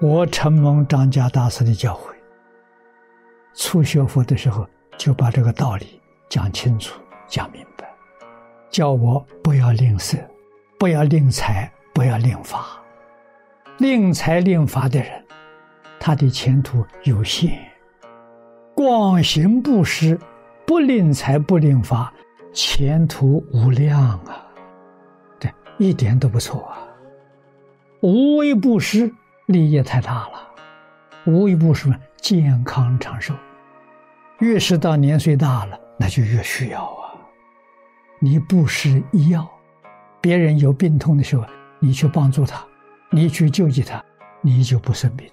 我承蒙张家大师的教诲，初学佛的时候就把这个道理讲清楚、讲明白，叫我不要吝啬，不要吝财，不要吝法。吝财吝法的人，他的前途有限；广行布施，不吝财不吝法，前途无量啊！对一点都不错啊！无为布施。利益太大了，无一不是，健康长寿。越是到年岁大了，那就越需要啊。你不施医药，别人有病痛的时候，你去帮助他，你去救济他，你就不生病。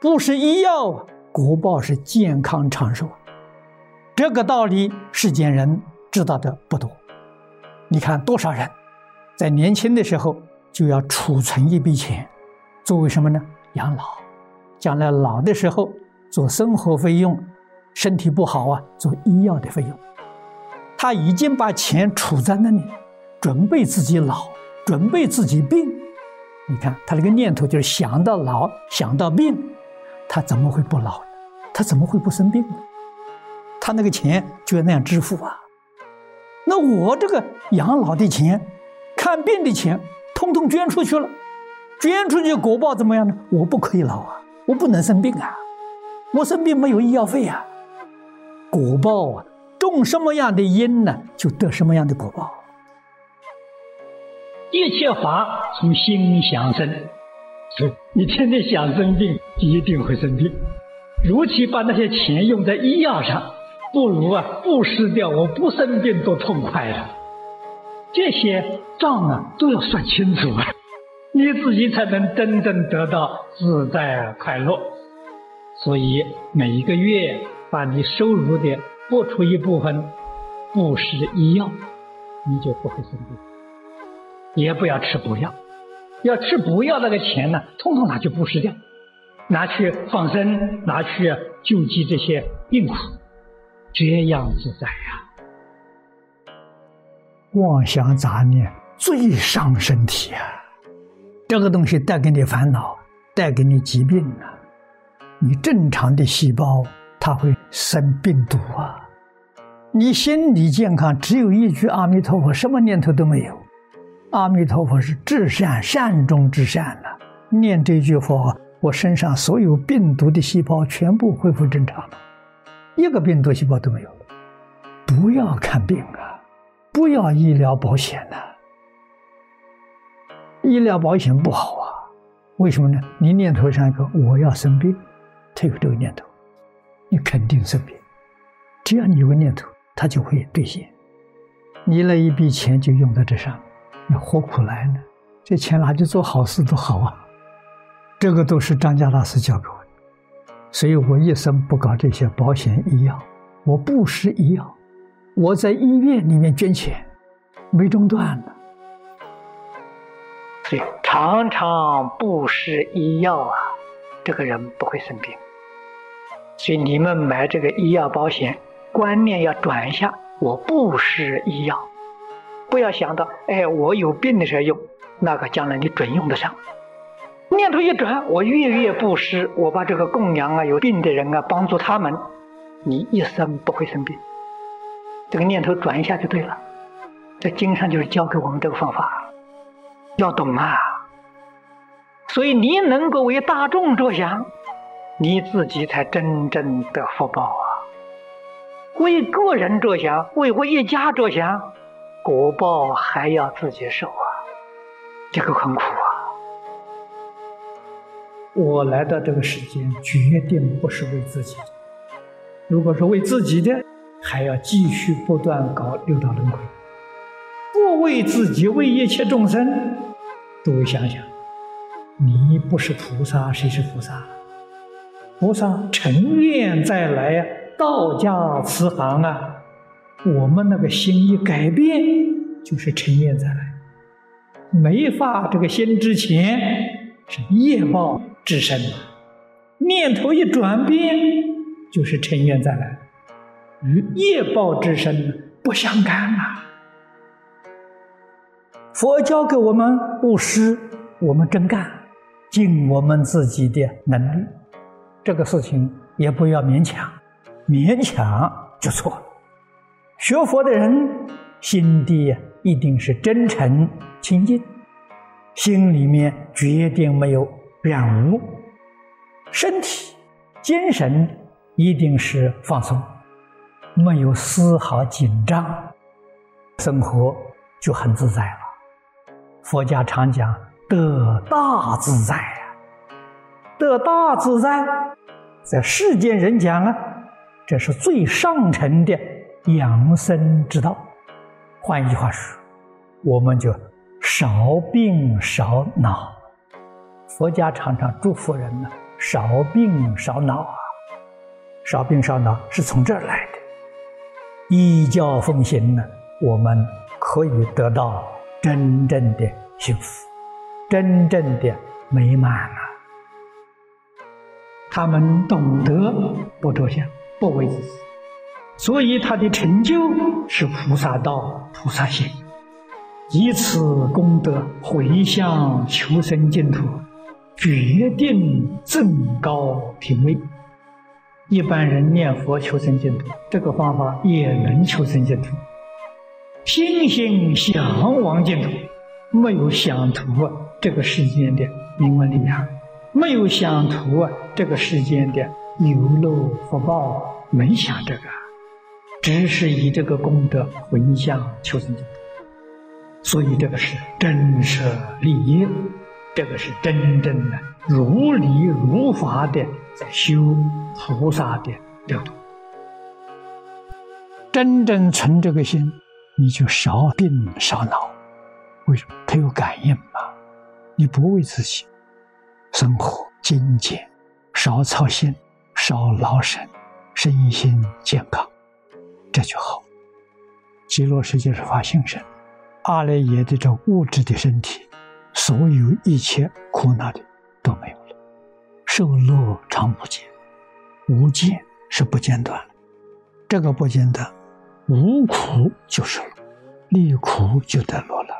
不施医药，国报是健康长寿。这个道理，世间人知道的不多。你看多少人，在年轻的时候。就要储存一笔钱，作为什么呢？养老，将来老的时候做生活费用，身体不好啊，做医药的费用。他已经把钱储在那里，准备自己老，准备自己病。你看他那个念头就是想到老，想到病，他怎么会不老呢？他怎么会不生病呢？他那个钱就要那样支付啊。那我这个养老的钱，看病的钱。通通捐出去了，捐出去果报怎么样呢？我不可以老啊，我不能生病啊，我生病没有医药费啊。果报啊，种什么样的因呢，就得什么样的果报。一切法从心想生，所以你天天想生病，一定会生病。如其把那些钱用在医药上，不如啊布施掉，我不生病多痛快了。这些账啊都要算清楚啊，你自己才能真正得到自在快乐。所以每一个月把你收入的拨出一部分布施医药，你就不会生病。也不要吃补药，要吃补药那个钱呢，通通拿去布施掉，拿去放生，拿去救济这些病苦，这样自在呀。妄想杂念最伤身体啊！这个东西带给你烦恼，带给你疾病啊！你正常的细胞它会生病毒啊！你心理健康只有一句阿弥陀佛，什么念头都没有。阿弥陀佛是至善，善中之善了。念这句佛，我身上所有病毒的细胞全部恢复正常了，一个病毒细胞都没有了。不要看病啊！不要医疗保险了，医疗保险不好啊！为什么呢？你念头上一个我要生病，他有这个念头，你肯定生病。只要你有个念头，他就会兑现。你那一笔钱就用在这上，你何苦来呢？这钱拿去做好事多好啊！这个都是张家大师教给我的，所以我一生不搞这些保险医药，我不施医药。我在医院里面捐钱，没中断的，所以常常布施医药啊，这个人不会生病。所以你们买这个医药保险，观念要转一下，我布施医药，不要想到哎，我有病的时候用，那个将来你准用得上。念头一转，我月月布施，我把这个供养啊，有病的人啊，帮助他们，你一生不会生病。这个念头转一下就对了，在经上就是教给我们这个方法，要懂啊。所以你能够为大众着想，你自己才真正的福报啊。为个人着想，为我一家着想，果报还要自己受啊，这个很苦啊。我来到这个世间，决定不是为自己。如果是为自己的。还要继续不断搞六道轮回，不为自己，为一切众生。诸位想想，你不是菩萨，谁是菩萨？菩萨成愿再来呀，道家慈航啊！我们那个心一改变，就是成愿再来。没发这个心之前，是业报之身；念头一转变，就是成愿再来。与业报之身不相干啊！佛教给我们布施，我们真干；尽我们自己的能力，这个事情也不要勉强，勉强就错了。学佛的人心地一定是真诚清净，心里面决定没有染污，身体、精神一定是放松，没有丝毫紧张，生活就很自在了。佛家常讲。得大自在呀，得大自在，在世间人讲啊，这是最上乘的养生之道。换一句话说，我们就少病少恼。佛家常常祝福人呢，少病少恼啊，少病少恼是从这儿来的。依教奉行呢，我们可以得到真正的幸福。真正的美满了，他们懂得不着相，不为自私，所以他的成就是菩萨道、菩萨行，以此功德回向求生净土，决定增高品位。一般人念佛求生净土，这个方法也能求生净土，心心向往净土。没有想图啊，这个世间的名闻利养；没有想图啊，这个世间的有漏福报，没想这个，只是以这个功德回向求生净土。所以这个是真舍利益，这个是真正的如理如法的在修菩萨的六度。真正存这个心，你就少病少恼。为什么他有感应嘛？你不为自己，生活精简，少操心，少劳神，身心健康，这就好。极乐世界是发心身，阿赖耶的这物质的身体，所有一切苦难的都没有了。受乐常不减，无间是不间断这个不间断，无苦就是乐，离苦就得乐了。